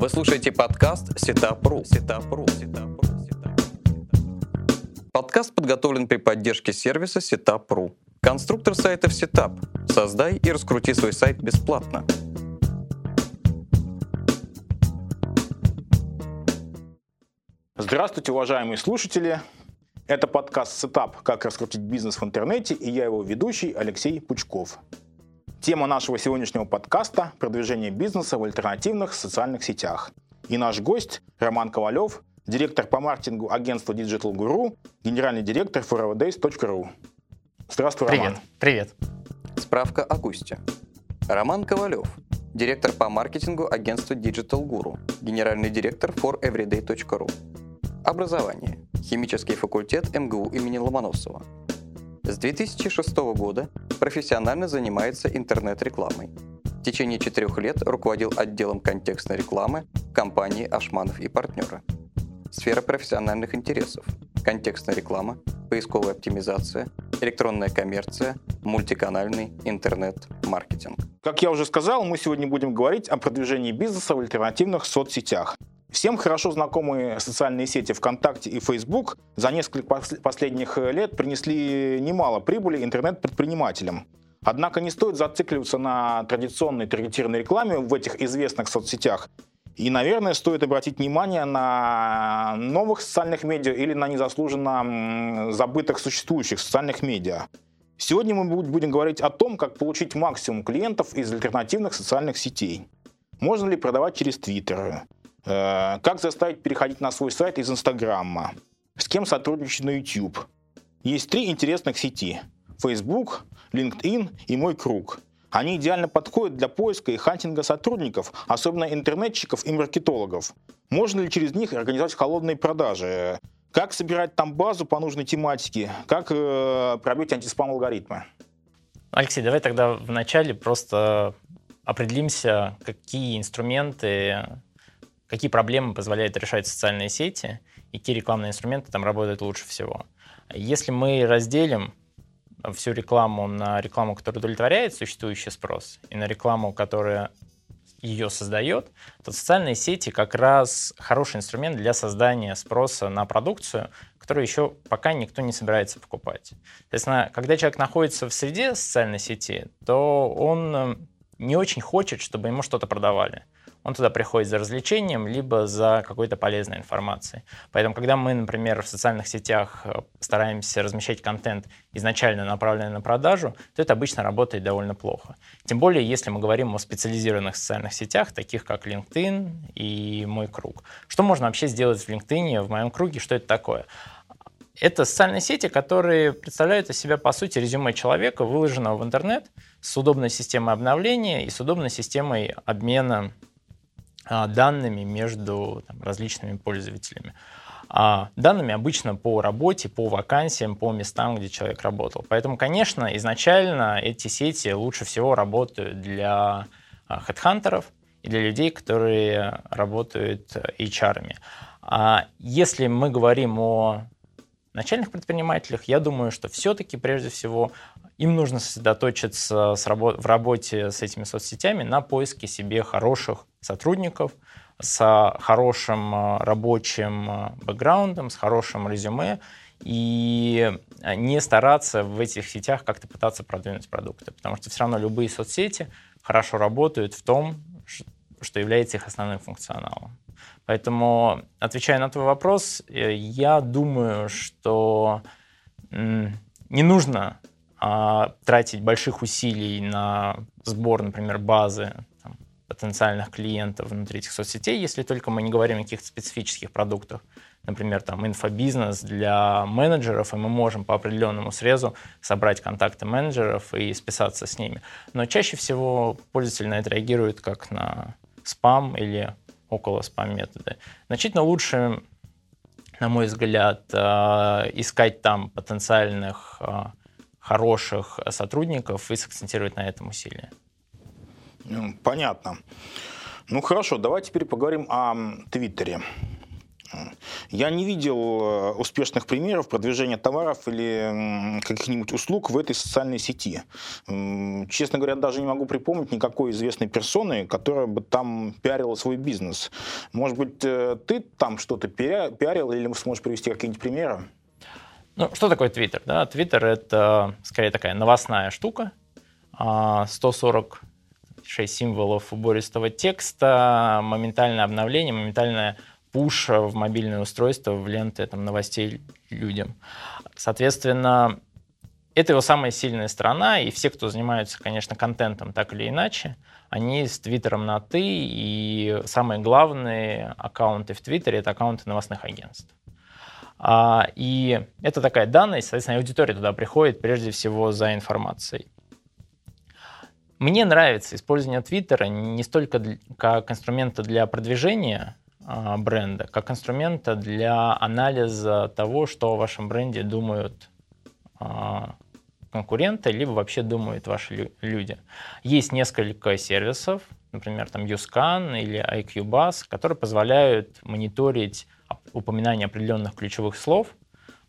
Вы слушаете подкаст Сетапру. Сетапру. Подкаст подготовлен при поддержке сервиса Setup.ru. Конструктор сайтов Setup. Создай и раскрути свой сайт бесплатно. Здравствуйте, уважаемые слушатели. Это подкаст Setup «Как раскрутить бизнес в интернете» и я его ведущий Алексей Пучков. Тема нашего сегодняшнего подкаста – продвижение бизнеса в альтернативных социальных сетях. И наш гость Роман Ковалев, директор по маркетингу агентства Digital Guru, генеральный директор foreverdays.ru. Здравствуй, Привет. Роман. Привет. Справка о госте. Роман Ковалев, директор по маркетингу агентства Digital Guru, генеральный директор foreveryday.ru. Образование. Химический факультет МГУ имени Ломоносова. С 2006 года профессионально занимается интернет-рекламой. В течение четырех лет руководил отделом контекстной рекламы компании «Ашманов и партнеры». Сфера профессиональных интересов. Контекстная реклама, поисковая оптимизация, электронная коммерция, мультиканальный интернет-маркетинг. Как я уже сказал, мы сегодня будем говорить о продвижении бизнеса в альтернативных соцсетях. Всем хорошо знакомые социальные сети ВКонтакте и Facebook за несколько пос- последних лет принесли немало прибыли интернет-предпринимателям. Однако не стоит зацикливаться на традиционной таргетированной рекламе в этих известных соцсетях. И, наверное, стоит обратить внимание на новых социальных медиа или на незаслуженно забытых существующих социальных медиа. Сегодня мы буд- будем говорить о том, как получить максимум клиентов из альтернативных социальных сетей. Можно ли продавать через Твиттер? Э, Как заставить переходить на свой сайт из Инстаграма? С кем сотрудничать на YouTube? Есть три интересных сети – Facebook, LinkedIn и Мой Круг. Они идеально подходят для поиска и хантинга сотрудников, особенно интернетчиков и маркетологов. Можно ли через них организовать холодные продажи? Как собирать там базу по нужной тематике? Как э, пробить антиспам-алгоритмы? Алексей, давай тогда вначале просто определимся, какие инструменты, какие проблемы позволяют решать социальные сети и какие рекламные инструменты там работают лучше всего. Если мы разделим всю рекламу на рекламу, которая удовлетворяет существующий спрос, и на рекламу, которая ее создает, то социальные сети как раз хороший инструмент для создания спроса на продукцию, которую еще пока никто не собирается покупать. Соответственно, когда человек находится в среде социальной сети, то он э, не очень хочет, чтобы ему что-то продавали. Он туда приходит за развлечением, либо за какой-то полезной информацией. Поэтому, когда мы, например, в социальных сетях э, стараемся размещать контент изначально направленный на продажу, то это обычно работает довольно плохо. Тем более, если мы говорим о специализированных социальных сетях, таких как LinkedIn и Мой Круг. Что можно вообще сделать в LinkedIn, в моем круге, что это такое? Это социальные сети, которые представляют из себя, по сути, резюме человека, выложенного в интернет с удобной системой обновления и с удобной системой обмена данными между там, различными пользователями. А, данными обычно по работе, по вакансиям, по местам, где человек работал. Поэтому, конечно, изначально эти сети лучше всего работают для а, хедхантеров и для людей, которые работают э, HR-ами. А если мы говорим о начальных предпринимателях, я думаю, что все-таки прежде всего им нужно сосредоточиться с рабо- в работе с этими соцсетями на поиске себе хороших сотрудников с хорошим э, рабочим э, бэкграундом, с хорошим резюме и не стараться в этих сетях как-то пытаться продвинуть продукты, потому что все равно любые соцсети хорошо работают в том, что является их основным функционалом. Поэтому, отвечая на твой вопрос, э, я думаю, что не нужно а, тратить больших усилий на сбор, например, базы потенциальных клиентов внутри этих соцсетей, если только мы не говорим о каких-то специфических продуктах. Например, там инфобизнес для менеджеров, и мы можем по определенному срезу собрать контакты менеджеров и списаться с ними. Но чаще всего пользователь на это реагирует как на спам или около спам-методы. Значительно лучше, на мой взгляд, э, искать там потенциальных э, хороших сотрудников и сакцентировать на этом усилия. Понятно. Ну хорошо, давай теперь поговорим о Твиттере. Я не видел э, успешных примеров продвижения товаров или каких-нибудь услуг в этой социальной сети. Честно говоря, даже не могу припомнить никакой известной персоны, которая бы там пиарила свой бизнес. Может быть, э, ты там что-то пиарил или сможешь привести какие-нибудь примеры? Ну, что такое Твиттер? Да, Твиттер — это скорее такая новостная штука. А, 140 6 символов убористого текста, моментальное обновление, моментальное пуш в мобильное устройство, в ленты там, новостей людям. Соответственно, это его самая сильная сторона, и все, кто занимаются, конечно, контентом так или иначе, они с Твиттером на «ты», и самые главные аккаунты в Твиттере — это аккаунты новостных агентств. А, и это такая данность, соответственно, аудитория туда приходит прежде всего за информацией. Мне нравится использование Твиттера не столько как инструмента для продвижения а, бренда, как инструмента для анализа того, что о вашем бренде думают а, конкуренты, либо вообще думают ваши люди. Есть несколько сервисов, например, там YouScan или IQBus, которые позволяют мониторить упоминание определенных ключевых слов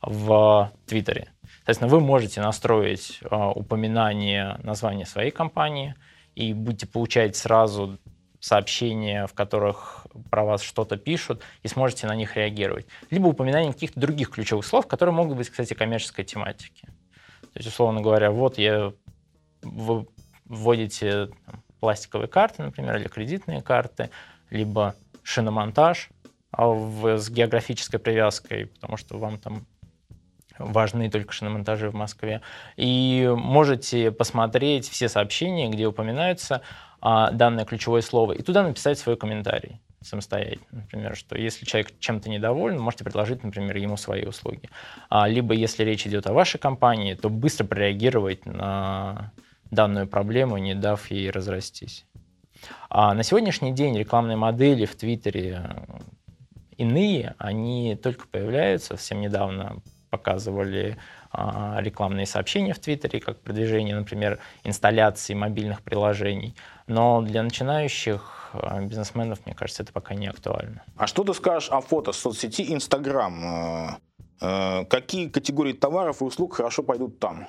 в Твиттере. Соответственно, вы можете настроить э, упоминание названия своей компании и будете получать сразу сообщения, в которых про вас что-то пишут, и сможете на них реагировать. Либо упоминание каких-то других ключевых слов, которые могут быть, кстати, коммерческой тематики. То есть, условно говоря, вот я, вы вводите там, пластиковые карты, например, или кредитные карты, либо шиномонтаж – а в, с географической привязкой, потому что вам там важны только шиномонтажи в Москве. И можете посмотреть все сообщения, где упоминаются а, данное ключевое слово, и туда написать свой комментарий самостоятельно. Например, что если человек чем-то недоволен, можете предложить, например, ему свои услуги. А, либо если речь идет о вашей компании, то быстро прореагировать на данную проблему, не дав ей разрастись. А на сегодняшний день рекламные модели в Твиттере Иные, они только появляются. Совсем недавно показывали а, рекламные сообщения в Твиттере, как продвижение, например, инсталляции мобильных приложений. Но для начинающих а, бизнесменов, мне кажется, это пока не актуально. А что ты скажешь о фото соцсети Инстаграм? Э, какие категории товаров и услуг хорошо пойдут там?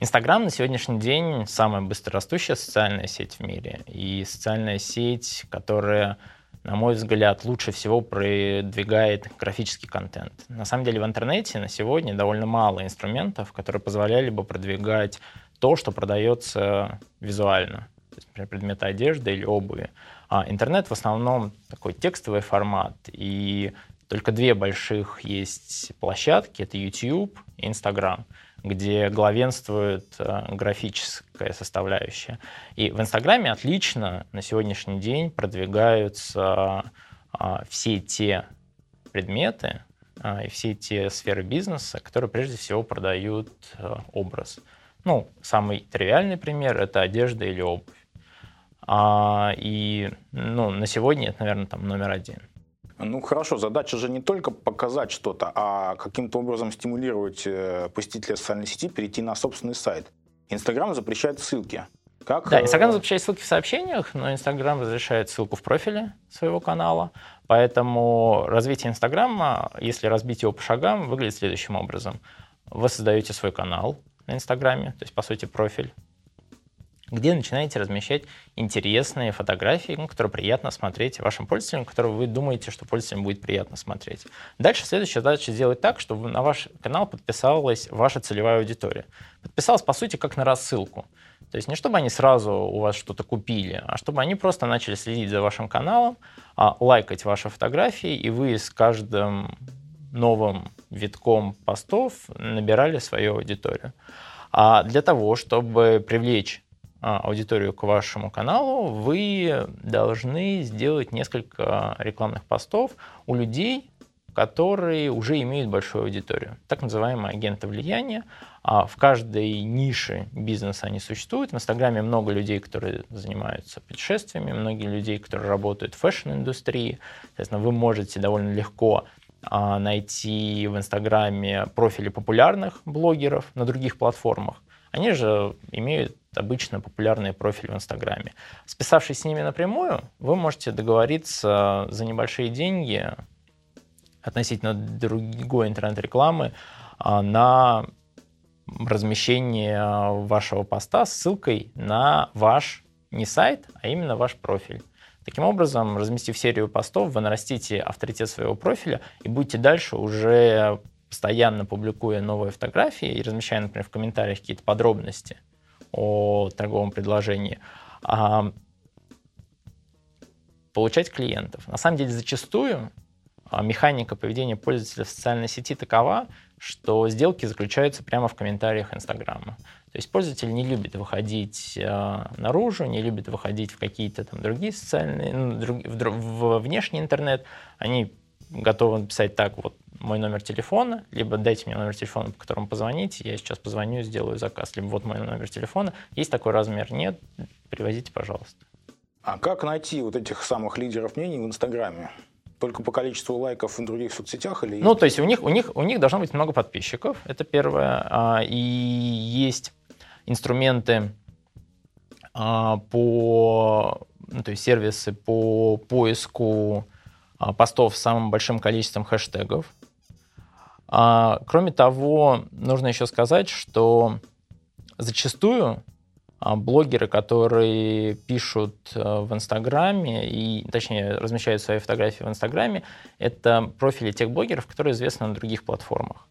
Инстаграм на сегодняшний день самая быстрорастущая социальная сеть в мире. И социальная сеть, которая на мой взгляд, лучше всего продвигает графический контент. На самом деле в интернете на сегодня довольно мало инструментов, которые позволяли бы продвигать то, что продается визуально. То есть, например, предметы одежды или обуви. А интернет в основном такой текстовый формат, и только две больших есть площадки, это YouTube и Instagram где главенствует э, графическая составляющая. И в Инстаграме отлично на сегодняшний день продвигаются а, все те предметы а, и все те сферы бизнеса, которые прежде всего продают э, образ. Ну, самый тривиальный пример — это одежда или обувь. А, и ну, на сегодня это, наверное, там номер один. Ну хорошо, задача же не только показать что-то, а каким-то образом стимулировать э, посетителя социальной сети перейти на собственный сайт. Инстаграм запрещает ссылки. Как, да, Инстаграм э, запрещает ссылки в сообщениях, но Инстаграм разрешает ссылку в профиле своего канала. Поэтому развитие Инстаграма, если разбить его по шагам, выглядит следующим образом. Вы создаете свой канал на Инстаграме, то есть, по сути, профиль где начинаете размещать интересные фотографии, ну, которые приятно смотреть вашим пользователям, которые вы думаете, что пользователям будет приятно смотреть. Дальше следующая задача сделать так, чтобы на ваш канал подписалась ваша целевая аудитория. Подписалась, по сути, как на рассылку. То есть не чтобы они сразу у вас что-то купили, а чтобы они просто начали следить за вашим каналом, а, лайкать ваши фотографии, и вы с каждым новым витком постов набирали свою аудиторию. А для того, чтобы привлечь аудиторию к вашему каналу, вы должны сделать несколько рекламных постов у людей, которые уже имеют большую аудиторию. Так называемые агенты влияния. А в каждой нише бизнеса они существуют. В Инстаграме много людей, которые занимаются путешествиями, многие людей, которые работают в фэшн-индустрии. Соответственно, вы можете довольно легко а, найти в Инстаграме профили популярных блогеров на других платформах. Они же имеют обычно популярные профили в Инстаграме. Списавшись с ними напрямую, вы можете договориться за небольшие деньги относительно другой интернет-рекламы на размещение вашего поста с ссылкой на ваш не сайт, а именно ваш профиль. Таким образом, разместив серию постов, вы нарастите авторитет своего профиля и будете дальше уже постоянно публикуя новые фотографии и размещая, например, в комментариях какие-то подробности о торговом предложении, а, получать клиентов. На самом деле, зачастую а, механика поведения пользователя в социальной сети такова, что сделки заключаются прямо в комментариях Инстаграма. То есть пользователь не любит выходить э, наружу, не любит выходить в какие-то там другие социальные, ну, друг, в, в внешний интернет. Они готовы написать так, вот мой номер телефона, либо дайте мне номер телефона, по которому позвонить, я сейчас позвоню, сделаю заказ, либо вот мой номер телефона. Есть такой размер? Нет? Привозите, пожалуйста. А как найти вот этих самых лидеров мнений в Инстаграме? Только по количеству лайков в других соцсетях или? Ну, то есть у них у них у них должно быть много подписчиков, это первое, а, и есть инструменты а, по, ну, то есть сервисы по поиску а, постов с самым большим количеством хэштегов. А, кроме того, нужно еще сказать, что зачастую блогеры, которые пишут в Инстаграме и, точнее, размещают свои фотографии в Инстаграме, это профили тех блогеров, которые известны на других платформах.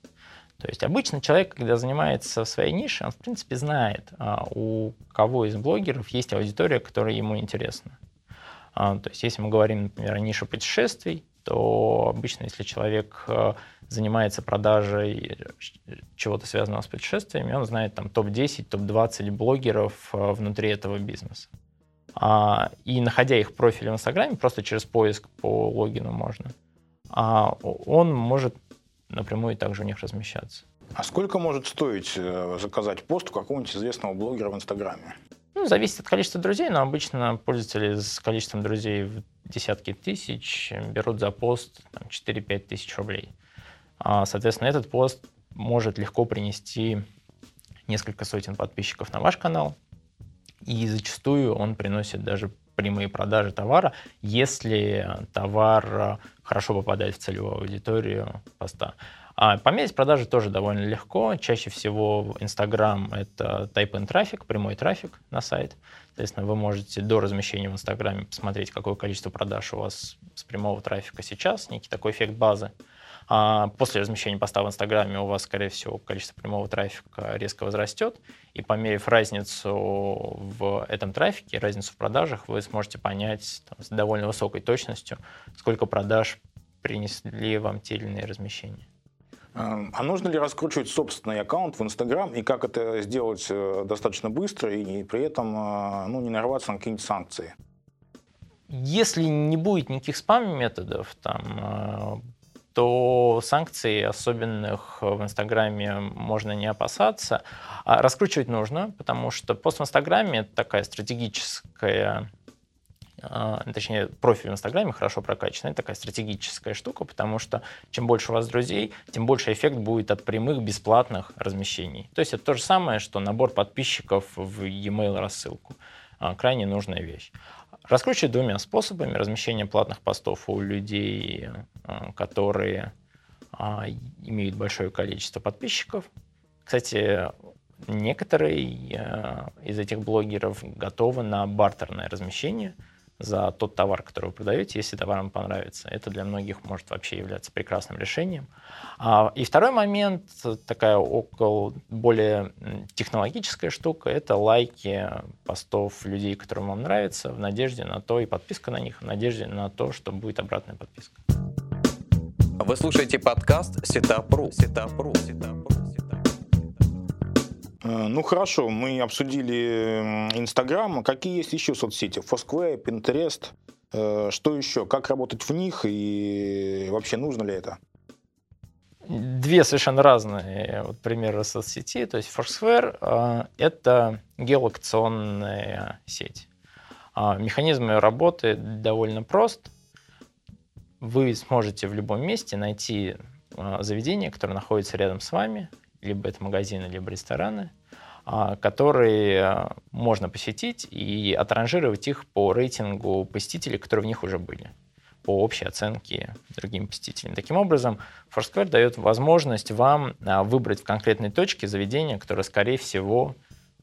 То есть обычно человек, когда занимается своей нише, он, в принципе, знает, а, у кого из блогеров есть аудитория, которая ему интересна. А, то есть если мы говорим, например, о нише путешествий, то обычно, если человек а, занимается продажей чего-то связанного с путешествиями, он знает там топ-10, топ-20 блогеров внутри этого бизнеса. И находя их профили в Инстаграме, просто через поиск по логину можно, он может напрямую также у них размещаться. А сколько может стоить э, заказать пост у какого-нибудь известного блогера в Инстаграме? Ну, зависит от количества друзей, но обычно пользователи с количеством друзей в десятки тысяч берут за пост 4-5 тысяч рублей. А, соответственно, этот пост может легко принести несколько сотен подписчиков на ваш канал, и зачастую он приносит даже прямые продажи товара, если товар хорошо попадает в целевую аудиторию поста. А померить продажи тоже довольно легко. Чаще всего Instagram — это type-in трафик, прямой трафик на сайт. Соответственно, вы можете до размещения в Инстаграме посмотреть, какое количество продаж у вас с прямого трафика сейчас, некий такой эффект базы. А после размещения поста в Инстаграме у вас, скорее всего, количество прямого трафика резко возрастет, и померив разницу в этом трафике, разницу в продажах, вы сможете понять там, с довольно высокой точностью, сколько продаж принесли вам те или иные размещения. А нужно ли раскручивать собственный аккаунт в Инстаграм и как это сделать э, достаточно быстро и при этом э, ну, не нарваться на какие-нибудь санкции? Если не будет никаких спам-методов, там, э, то санкций особенных в Инстаграме можно не опасаться. А раскручивать нужно, потому что пост в Инстаграме — это такая стратегическая точнее, профиль в Инстаграме хорошо прокачанный, такая стратегическая штука, потому что чем больше у вас друзей, тем больше эффект будет от прямых бесплатных размещений. То есть это то же самое, что набор подписчиков в e-mail рассылку. А, крайне нужная вещь. Раскручивать двумя способами. Размещение платных постов у людей, э, которые а, имеют большое количество подписчиков. Кстати, некоторые из этих блогеров готовы на бартерное размещение – за тот товар, который вы продаете, если товар вам понравится. Это для многих может вообще являться прекрасным решением. А, и второй момент, такая около более технологическая штука, это лайки постов людей, которым вам нравится, в надежде на то, и подписка на них, в надежде на то, что будет обратная подписка. Вы слушаете подкаст Setup.ru. Setup.ru. Setup.ru. Э, ну хорошо, мы обсудили Инстаграм. Какие есть еще соцсети? Foursquare, Pinterest. Э, что еще? Как работать в них и вообще нужно ли это? Две совершенно разные вот, примеры соцсети. То есть Foursquare э, — это геолокационная сеть. А механизм ее работы довольно прост. Вы сможете в любом месте найти заведение, которое находится рядом с вами, либо это магазины, либо рестораны, а, которые а, можно посетить и отранжировать их по рейтингу посетителей, которые в них уже были. по общей оценке другим посетителям. Таким образом, Foursquare дает возможность вам а, выбрать в конкретной точке заведение, которое, скорее всего,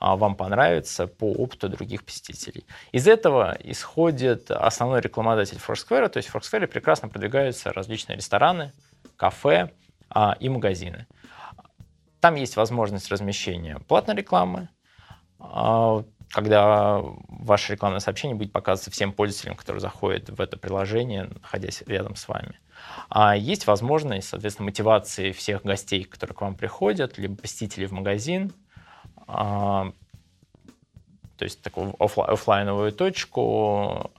а, вам понравится по опыту других посетителей. Из этого исходит основной рекламодатель Foursquare, то есть в Foursquare прекрасно продвигаются различные рестораны, кафе а, и магазины. Там есть возможность размещения платной рекламы, а, когда ваше рекламное сообщение будет показываться всем пользователям, которые заходят в это приложение, находясь рядом с вами. А есть возможность, соответственно, мотивации всех гостей, которые к вам приходят, либо посетителей в магазин, а, то есть такую офлайновую точку,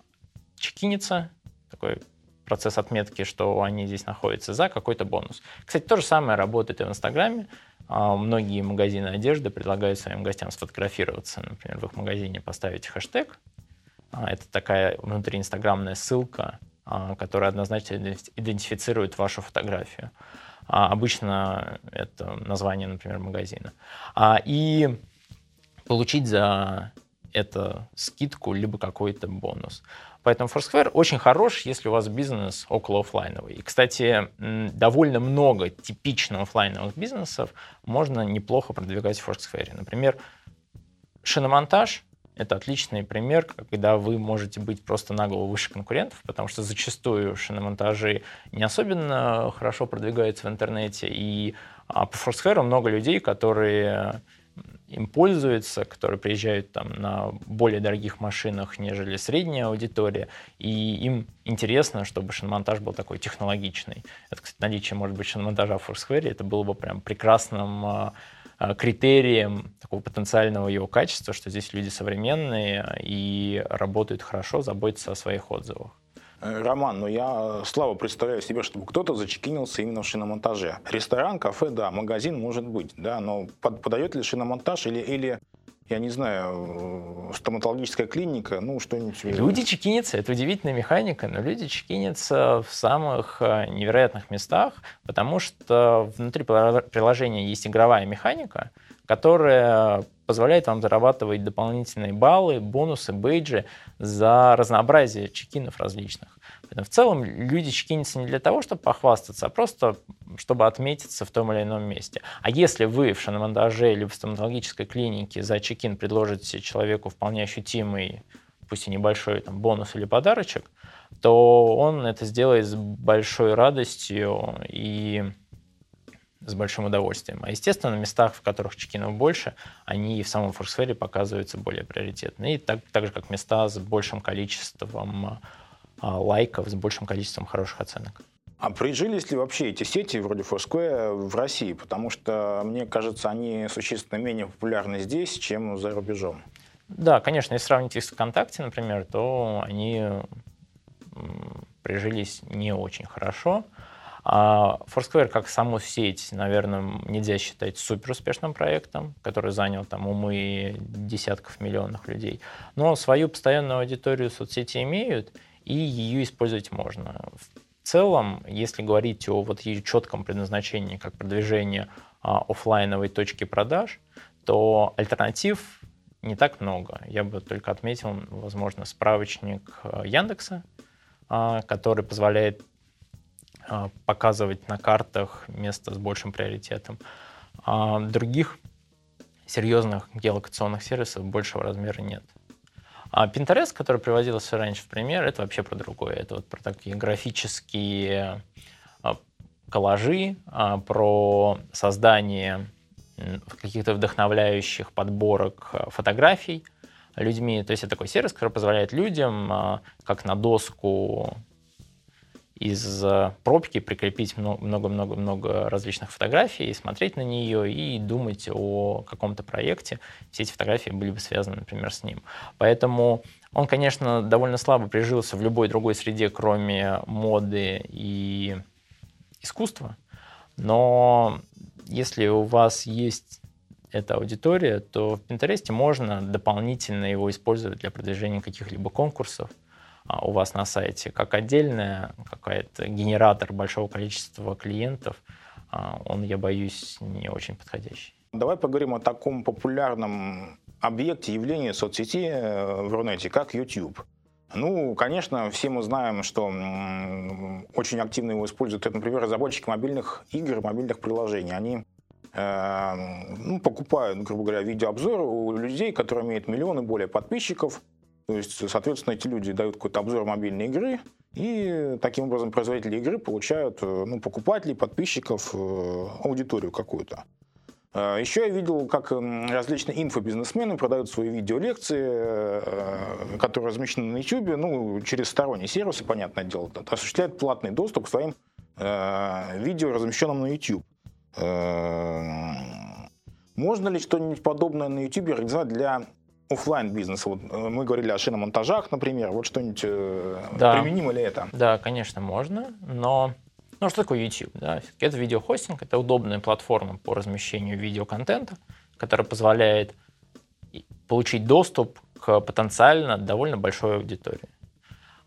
чекиниться, такой процесс отметки, что они здесь находятся, за какой-то бонус. Кстати, то же самое работает и в Инстаграме. А, многие магазины одежды предлагают своим гостям сфотографироваться, например, в их магазине поставить хэштег. А, это такая внутриинстаграмная ссылка, а, которая однозначно идентифицирует вашу фотографию. Обычно это название, например, магазина. И получить за это скидку либо какой-то бонус. Поэтому Foursquare очень хорош, если у вас бизнес около офлайновый. И, кстати, довольно много типично офлайновых бизнесов можно неплохо продвигать в Foursquare. Например, шиномонтаж — это отличный пример, когда вы можете быть просто на голову выше конкурентов, потому что зачастую шиномонтажи не особенно хорошо продвигаются в интернете, и а по Foursquare много людей, которые им пользуются, которые приезжают там на более дорогих машинах, нежели средняя аудитория, и им интересно, чтобы шиномонтаж был такой технологичный. Это, кстати, наличие, может быть, шиномонтажа в Foursquare, это было бы прям прекрасным а, а, критерием такого потенциального его качества, что здесь люди современные и работают хорошо, заботятся о своих отзывах. Э, Роман, но ну я слабо представляю себе, чтобы кто-то зачекинился именно в шиномонтаже. Ресторан, кафе, да, магазин может быть, да, но под, подает ли шиномонтаж или, или я не знаю, э, стоматологическая клиника, ну, что-нибудь. Люди чекинятся, это удивительная механика, но люди чекинятся в самых э, невероятных местах, потому что внутри приложения есть игровая механика, которая позволяет вам зарабатывать дополнительные баллы, бонусы, бейджи за разнообразие чекинов различных. В целом люди чекинятся не для того, чтобы похвастаться, а просто чтобы отметиться в том или ином месте. А если вы в шиномонтаже или в стоматологической клинике за чекин предложите человеку вполне ощутимый, пусть и небольшой там, бонус или подарочек, то он это сделает с большой радостью и с большим удовольствием. А, естественно, на местах, в которых чекинов больше, они в самом форсфере показываются более приоритетно. И так, так же, как места с большим количеством а, лайков, с большим количеством хороших оценок. А прижились ли вообще эти сети вроде Foursquare в России? Потому что, мне кажется, они существенно менее популярны здесь, чем за рубежом. Да, конечно, если сравнить их с ВКонтакте, например, то они прижились не очень хорошо. А Foursquare как саму сеть, наверное, нельзя считать супер успешным проектом, который занял там умы десятков миллионов людей. Но свою постоянную аудиторию соцсети имеют, и ее использовать можно. В целом, если говорить о вот ее четком предназначении как продвижение а, офлайновой точки продаж, то альтернатив не так много. Я бы только отметил, возможно, справочник а, Яндекса, а, который позволяет показывать на картах место с большим приоритетом. А других серьезных геолокационных сервисов большего размера нет. А Pinterest, который приводился раньше в пример, это вообще про другое. Это вот про такие графические а, коллажи, а, про создание каких-то вдохновляющих подборок фотографий людьми. То есть это такой сервис, который позволяет людям, как на доску из пробки прикрепить много-много-много различных фотографий, смотреть на нее и думать о каком-то проекте. Все эти фотографии были бы связаны, например, с ним. Поэтому он, конечно, довольно слабо прижился в любой другой среде, кроме моды и искусства. Но если у вас есть эта аудитория, то в Pinterest можно дополнительно его использовать для продвижения каких-либо конкурсов, у вас на сайте, как отдельная какая-то генератор большого количества клиентов, а, он, я боюсь, не очень подходящий. Давай поговорим о таком популярном объекте, явлении соцсети э, в Рунете, как YouTube. Ну, конечно, все мы знаем, что очень активно его используют, это, например, разработчики мобильных игр, мобильных приложений. Они э, ну, покупают, грубо говоря, видеообзоры у людей, которые имеют миллионы более подписчиков. То есть, соответственно, эти люди дают какой-то обзор мобильной игры, и таким образом производители игры получают э, ну, покупателей, подписчиков, э, аудиторию какую-то. А, Еще я видел, как различные инфобизнесмены продают свои видеолекции, э, которые размещены на YouTube, ну, через сторонние сервисы, понятное дело, осуществляют платный доступ к своим э, видео, размещенным на YouTube. Э, можно ли что-нибудь подобное на YouTube организовать для офлайн бизнеса? Вот мы говорили о шиномонтажах, например. Вот что-нибудь да. применимо ли это? Да, конечно, можно, но ну, что такое YouTube? Да? Это видеохостинг, это удобная платформа по размещению видеоконтента, которая позволяет получить доступ к потенциально довольно большой аудитории.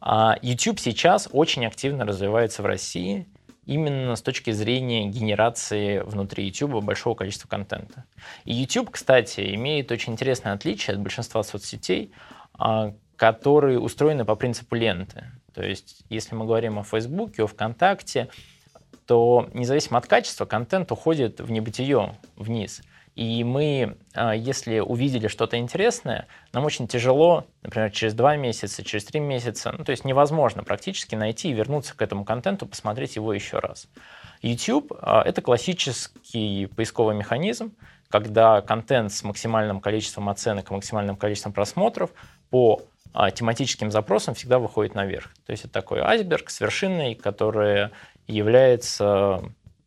А YouTube сейчас очень активно развивается в России именно с точки зрения генерации внутри YouTube большого количества контента. И YouTube, кстати, имеет очень интересное отличие от большинства соцсетей, а, которые устроены по принципу ленты. То есть, если мы говорим о Фейсбуке, о ВКонтакте, то независимо от качества, контент уходит в небытие, вниз. И мы, а, если увидели что-то интересное, нам очень тяжело, например, через два месяца, через три месяца, ну, то есть невозможно практически найти и вернуться к этому контенту, посмотреть его еще раз. YouTube а, — это классический поисковый механизм, когда контент с максимальным количеством оценок и максимальным количеством просмотров по а тематическим запросам всегда выходит наверх. То есть это такой айсберг с вершиной, который является,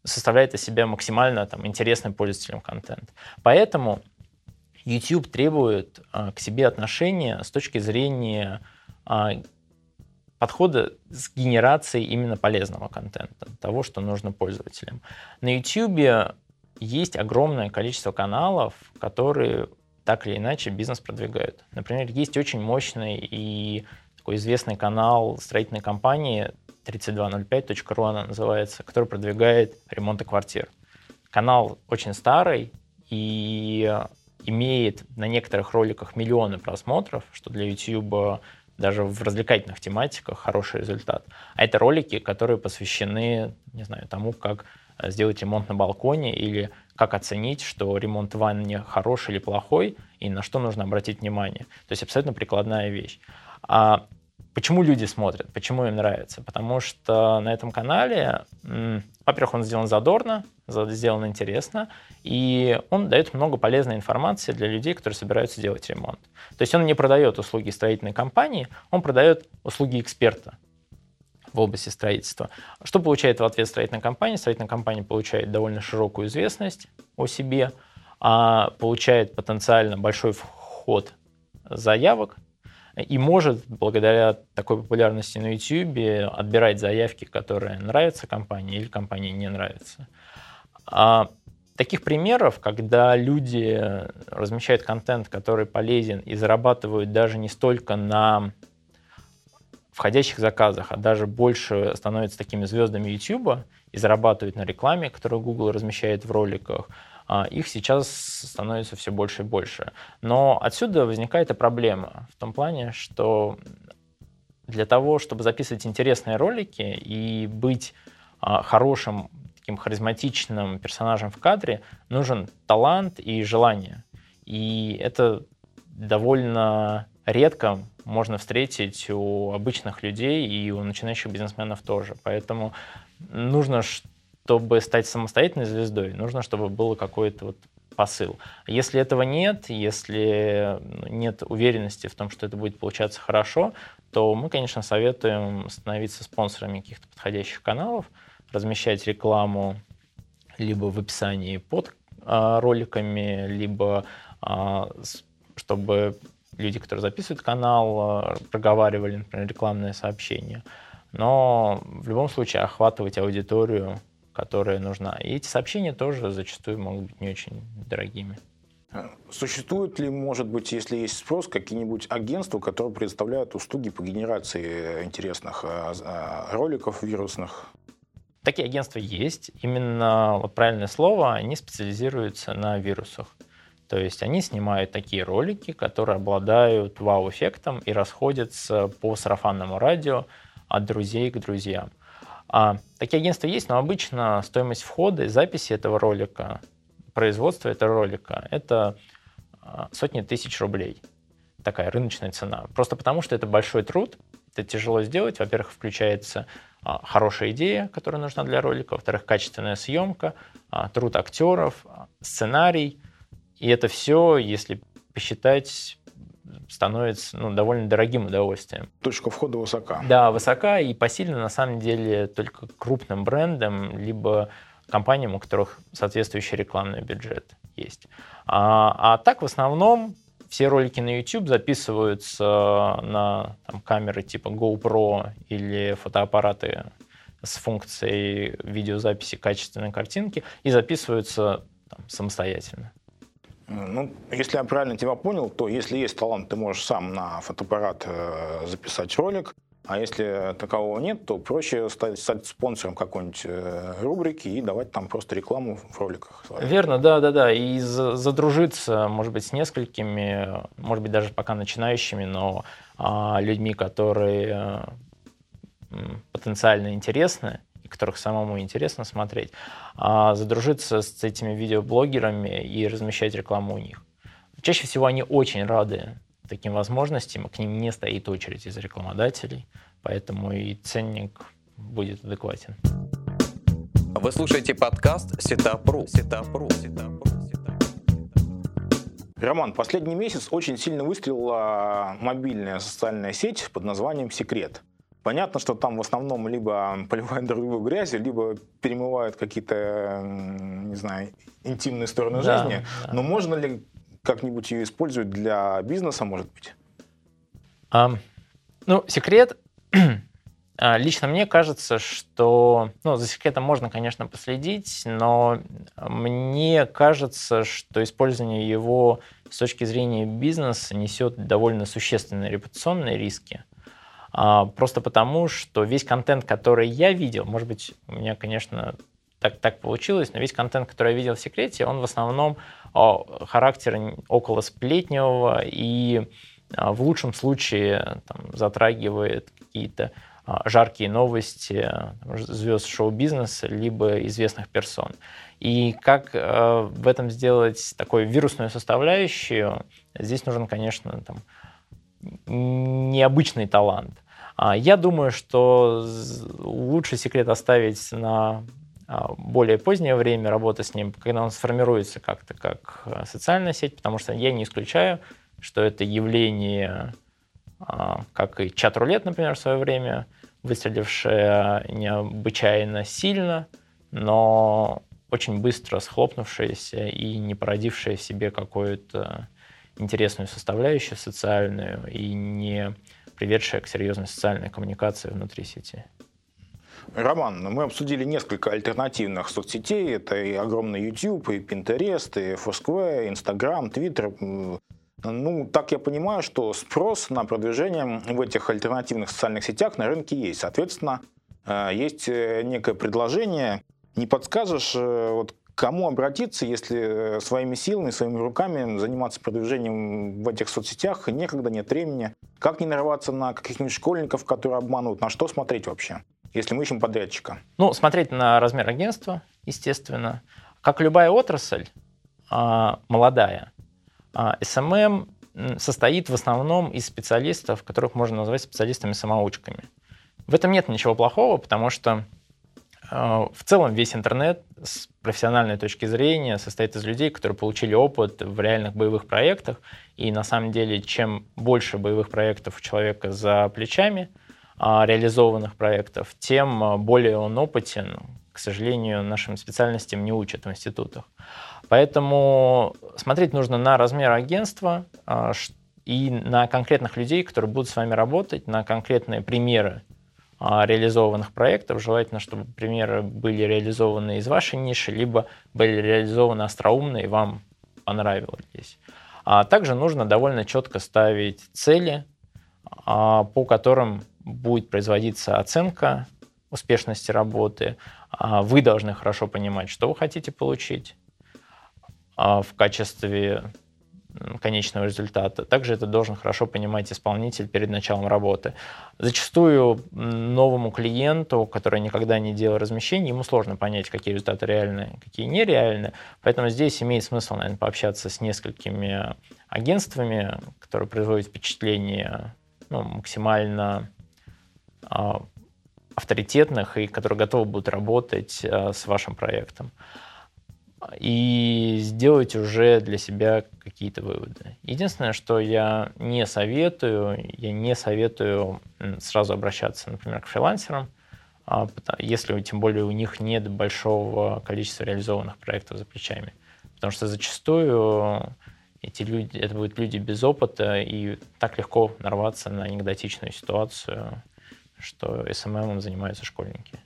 составляет из себя максимально там, интересным пользователям контент. Поэтому YouTube требует а, к себе отношения с точки зрения а, подхода с генерацией именно полезного контента, того, что нужно пользователям. На YouTube есть огромное количество каналов, которые так или иначе бизнес продвигают. Например, есть очень мощный и такой известный канал строительной компании 3205.ru она называется, который продвигает ремонты квартир. Канал очень старый и имеет на некоторых роликах миллионы просмотров, что для YouTube даже в развлекательных тематиках хороший результат. А это ролики, которые посвящены, не знаю, тому, как сделать ремонт на балконе или как оценить, что ремонт в ванне хороший или плохой, и на что нужно обратить внимание. То есть абсолютно прикладная вещь. А почему люди смотрят, почему им нравится? Потому что на этом канале, во-первых, он сделан задорно, сделан интересно, и он дает много полезной информации для людей, которые собираются делать ремонт. То есть он не продает услуги строительной компании, он продает услуги эксперта в области строительства. Что получает в ответ строительная компания? Строительная компания получает довольно широкую известность о себе, а получает потенциально большой вход заявок и может благодаря такой популярности на YouTube отбирать заявки, которые нравятся компании или компании не нравятся. А таких примеров, когда люди размещают контент, который полезен и зарабатывают даже не столько на входящих заказах, а даже больше становятся такими звездами YouTube и зарабатывают на рекламе, которую Google размещает в роликах, их сейчас становится все больше и больше. Но отсюда возникает и проблема в том плане, что для того, чтобы записывать интересные ролики и быть а, хорошим, таким харизматичным персонажем в кадре, нужен талант и желание. И это довольно редко можно встретить у обычных людей и у начинающих бизнесменов тоже. Поэтому нужно, чтобы стать самостоятельной звездой, нужно, чтобы было какой-то вот посыл. Если этого нет, если ну, нет уверенности в том, что это будет получаться хорошо, то мы, конечно, советуем становиться спонсорами каких-то подходящих каналов, размещать рекламу либо в описании под а, роликами, либо а, чтобы люди, которые записывают канал, э, проговаривали, например, рекламное сообщение. Но в любом случае охватывать аудиторию, которая нужна. И эти сообщения тоже зачастую могут быть не очень дорогими. Существует ли, может быть, если есть спрос, какие-нибудь агентства, которые предоставляют услуги по генерации интересных э, э, роликов вирусных? Такие агентства есть. Именно вот правильное слово, они специализируются на вирусах. То есть они снимают такие ролики, которые обладают вау-эффектом и расходятся по сарафанному радио от друзей к друзьям. А, такие агентства есть, но обычно стоимость входа и записи этого ролика, производства этого ролика, это а, сотни тысяч рублей. Такая рыночная цена. Просто потому, что это большой труд, это тяжело сделать. Во-первых, включается а, хорошая идея, которая нужна для ролика. Во-вторых, качественная съемка, а, труд актеров, а, сценарий. И это все, если посчитать, становится ну, довольно дорогим удовольствием. Точка входа высока. Да, высока и посильна на самом деле только крупным брендам, либо компаниям, у которых соответствующий рекламный бюджет есть. А, а так в основном все ролики на YouTube записываются на там, камеры типа GoPro или фотоаппараты с функцией видеозаписи качественной картинки и записываются там, самостоятельно. Ну, если я правильно тебя понял, то если есть талант, ты можешь сам на фотоаппарат э, записать ролик, а если такового нет, то проще стать, стать спонсором какой-нибудь э, рубрики и давать там просто рекламу в роликах. Верно, да, да, да. И задружиться, может быть, с несколькими, может быть, даже пока начинающими, но а, людьми, которые потенциально интересны, и которых самому интересно смотреть, а задружиться с этими видеоблогерами и размещать рекламу у них. Чаще всего они очень рады таким возможностям, к ним не стоит очередь из рекламодателей, поэтому и ценник будет адекватен. Вы слушаете подкаст Сетапру. Сетапру. Сетапру. Роман, последний месяц очень сильно выстрелила мобильная социальная сеть под названием «Секрет». Понятно, что там в основном либо поливают друг друга грязью, либо перемывают какие-то, не знаю, интимные стороны да, жизни. Да. Но можно ли как-нибудь ее использовать для бизнеса, может быть? А, ну, секрет. А, лично мне кажется, что ну, за секретом можно, конечно, последить, но мне кажется, что использование его с точки зрения бизнеса несет довольно существенные репутационные риски. А, просто потому, что весь контент, который я видел, может быть, у меня, конечно, так, так получилось, но весь контент, который я видел в секрете, он в основном характера около сплетневого и а, в лучшем случае там, затрагивает какие-то а, жаркие новости звезд шоу-бизнеса, либо известных персон. И как в этом сделать такую вирусную составляющую, здесь нужен, конечно, там, необычный талант. А, я думаю, что лучше секрет оставить на а, более позднее время работы с ним, когда он сформируется как-то как э, социальная сеть, потому что я не исключаю, что это явление, а, как и чат-рулет, например, в свое время, выстрелившее необычайно сильно, но очень быстро схлопнувшееся и не породившее в себе какую-то интересную составляющую социальную и не приведшая к серьезной социальной коммуникации внутри сети. Роман, мы обсудили несколько альтернативных соцсетей. Это и огромный YouTube, и Pinterest, и Foursquare, Instagram, Twitter. Ну, так я понимаю, что спрос на продвижение в этих альтернативных социальных сетях на рынке есть. Соответственно, э, есть э, некое предложение. Не подскажешь, э, вот кому обратиться, если своими силами, своими руками заниматься продвижением в этих соцсетях некогда, нет времени? Как не нарваться на каких-нибудь школьников, которые обманывают? На что смотреть вообще, если мы ищем подрядчика? Ну, смотреть на размер агентства, естественно. Как любая отрасль, а, молодая, а, SMM состоит в основном из специалистов, которых можно назвать специалистами-самоучками. В этом нет ничего плохого, потому что в целом весь интернет с профессиональной точки зрения состоит из людей, которые получили опыт в реальных боевых проектах. И на самом деле, чем больше боевых проектов у человека за плечами, а, реализованных проектов, тем а, более он опытен. К сожалению, нашим специальностям не учат в институтах. Поэтому смотреть нужно на размер агентства и на конкретных людей, которые будут с вами работать, на конкретные примеры а, реализованных проектов. Желательно, чтобы примеры были реализованы из вашей ниши, либо были реализованы остроумно и вам понравились. А также нужно довольно четко ставить цели, а, по которым будет производиться оценка успешности работы. А, вы должны хорошо понимать, что вы хотите получить. а, в качестве конечного результата. Также это должен хорошо понимать исполнитель перед началом работы. Зачастую новому клиенту, который никогда не делал размещений, ему сложно понять, какие результаты реальны, какие нереальны. Поэтому здесь имеет смысл, наверное, пообщаться с несколькими агентствами, которые производят впечатление ну, максимально а, авторитетных и которые готовы будут работать а, с вашим проектом и сделать уже для себя какие-то выводы. Единственное, что я не советую, я не советую сразу обращаться, например, к фрилансерам, а, если тем более у них нет большого количества реализованных проектов за плечами. Потому что зачастую эти люди, это будут люди без опыта, и так легко нарваться на анекдотичную ситуацию, что СММом занимаются школьники.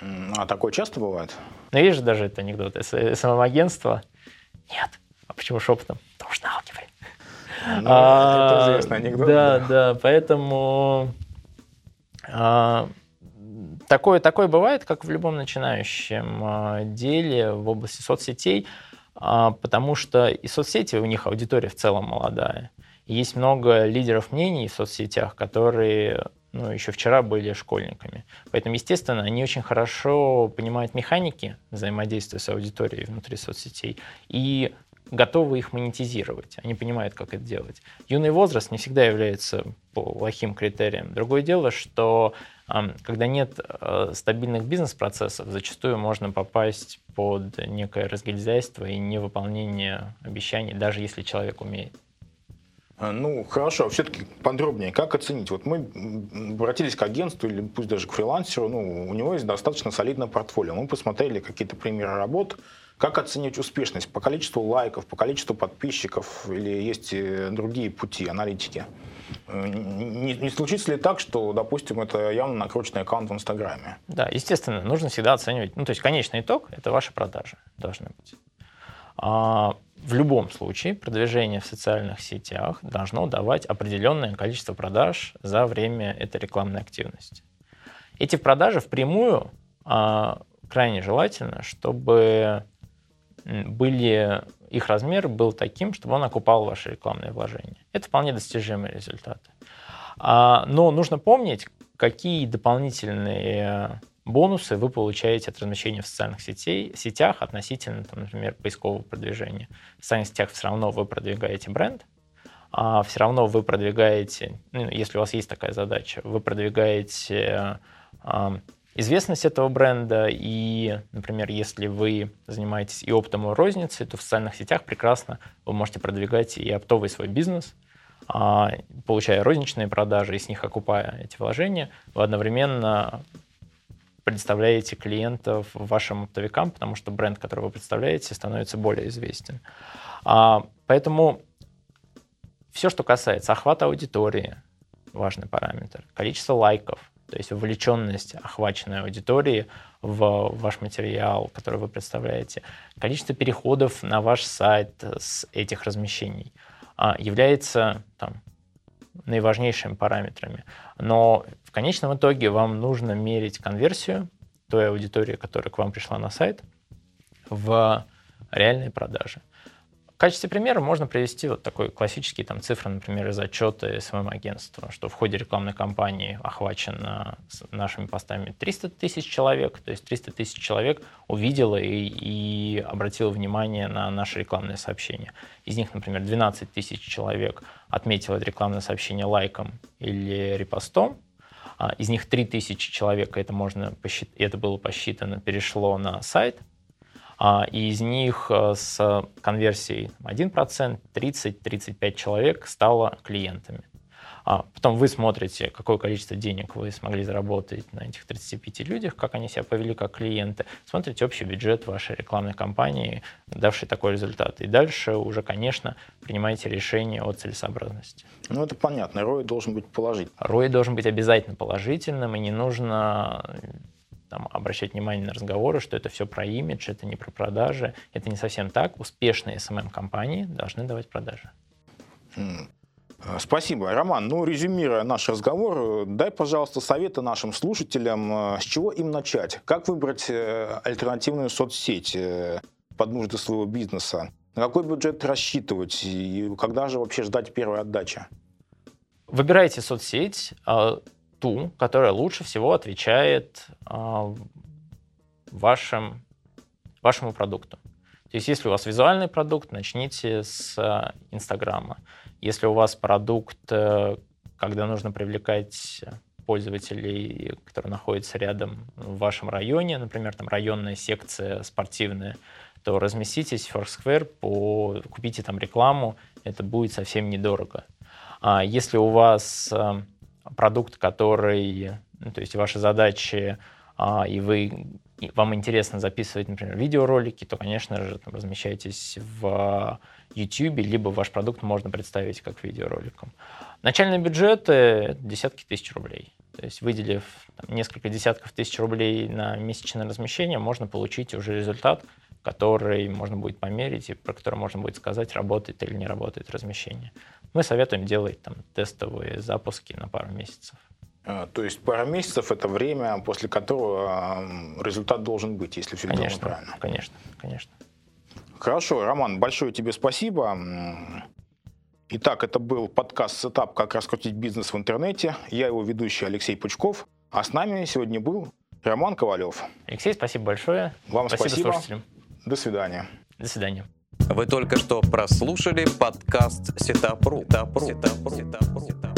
А такое часто бывает? Ну, же даже это анекдот. СММ-агентство. Нет. А почему шепотом? Потому что на алгебре. Ну, а, это известный анекдот. Да, да, да. Поэтому а, такое, такое бывает, как в любом начинающем а, деле в области соцсетей, а, потому что и соцсети, у них аудитория в целом молодая. есть много лидеров мнений в соцсетях, которые ну, еще вчера были школьниками. Поэтому, естественно, они очень хорошо понимают механики взаимодействия с аудиторией внутри соцсетей и готовы их монетизировать. Они понимают, как это делать. Юный возраст не всегда является плохим критерием. Другое дело, что когда нет э, стабильных бизнес-процессов, зачастую можно попасть под некое разгильзяйство и невыполнение обещаний, даже если человек умеет. А, ну, хорошо, все-таки подробнее, как оценить? Вот мы обратились к агентству или пусть даже к фрилансеру, ну, у него есть достаточно солидное портфолио. Мы посмотрели какие-то примеры работ. Как оценить успешность? По количеству лайков, по количеству подписчиков или есть э, другие пути, аналитики? Э, не, не случится ли так, что, допустим, это явно накрученный аккаунт в Инстаграме? Да, естественно, нужно всегда оценивать. Ну, то есть конечный итог – это ваши продажи должны быть. А в любом случае продвижение в социальных сетях должно давать определенное количество продаж за время этой рекламной активности. Эти продажи впрямую а, крайне желательно, чтобы были, их размер был таким, чтобы он окупал ваши рекламные вложения. Это вполне достижимые результаты. А, но нужно помнить, какие дополнительные бонусы вы получаете от размещения в социальных сетей, сетях относительно, там, например, поискового продвижения. В социальных сетях все равно вы продвигаете бренд, а все равно вы продвигаете, ну, если у вас есть такая задача, вы продвигаете а, известность этого бренда, и, например, если вы занимаетесь и оптом, и розницей, то в социальных сетях прекрасно вы можете продвигать и оптовый свой бизнес, а, получая розничные продажи и с них окупая эти вложения, вы одновременно представляете клиентов вашим оптовикам, потому что бренд, который вы представляете, становится более известен. А, поэтому все, что касается охвата аудитории, важный параметр, количество лайков, то есть вовлеченность охваченной аудитории в ваш материал, который вы представляете, количество переходов на ваш сайт с этих размещений а, является там, наиважнейшими параметрами. Но в конечном итоге вам нужно мерить конверсию той аудитории, которая к вам пришла на сайт, в реальные продажи. В качестве примера можно привести вот такой классический там цифры, например, из отчета СММ-агентства, что в ходе рекламной кампании охвачено нашими постами 300 тысяч человек, то есть 300 тысяч человек увидело и, и обратило внимание на наши рекламные сообщения. Из них, например, 12 тысяч человек отметило это рекламное сообщение лайком или репостом, а из них 3 тысячи человек, это, можно посчит... это было посчитано, перешло на сайт, и из них э, с конверсией 1%, 30-35 человек стало клиентами. А потом вы смотрите, какое количество денег вы смогли заработать на этих 35 людях, как они себя повели как клиенты. Смотрите общий бюджет вашей рекламной кампании, давший такой результат. И дальше уже, конечно, принимаете решение о целесообразности. Ну, это понятно. ROI должен быть положительным. ROI должен быть обязательно положительным, и не нужно там, обращать внимание на разговоры, что это все про имидж, это не про продажи. Это не совсем так. Успешные SMM-компании должны давать продажи. Спасибо, Роман. Ну, резюмируя наш разговор, дай, пожалуйста, советы нашим слушателям, э, с чего им начать? Как выбрать э, альтернативную соцсеть э, под нужды своего бизнеса? На какой бюджет рассчитывать и когда же вообще ждать первой отдачи? Выбирайте соцсеть, а, ту, которая лучше всего отвечает а, вашим, вашему продукту. То есть если у вас визуальный продукт, начните с а, Инстаграма. Если у вас продукт, э, когда нужно привлекать пользователей, которые находятся рядом в вашем районе, например, там районная секция спортивная, то разместитесь в Foursquare, по, купите там рекламу, это будет совсем недорого. А если у вас э, продукт, который, ну, то есть ваши задачи, а, и вы и вам интересно записывать, например, видеоролики, то, конечно же, там, размещайтесь в YouTube, либо ваш продукт можно представить как видеороликом. Начальные бюджеты — десятки тысяч рублей. То есть выделив там, несколько десятков тысяч рублей на месячное размещение, можно получить уже результат, который можно будет померить и про который можно будет сказать, работает или не работает размещение. Мы советуем делать там тестовые запуски на пару месяцев. А, то есть пара месяцев – это время, после которого результат должен быть, если все конечно, сделано правильно. Конечно, конечно. Хорошо, Роман, большое тебе спасибо. Итак, это был подкаст «Сетап. Как раскрутить бизнес в интернете». Я его ведущий Алексей Пучков, а с нами сегодня был Роман Ковалев. Алексей, спасибо большое. Вам спасибо, спасибо. слушателям. До свидания. До свидания. Вы только что прослушали подкаст Сетапру. Сетапру. Сетапру. Сетапру.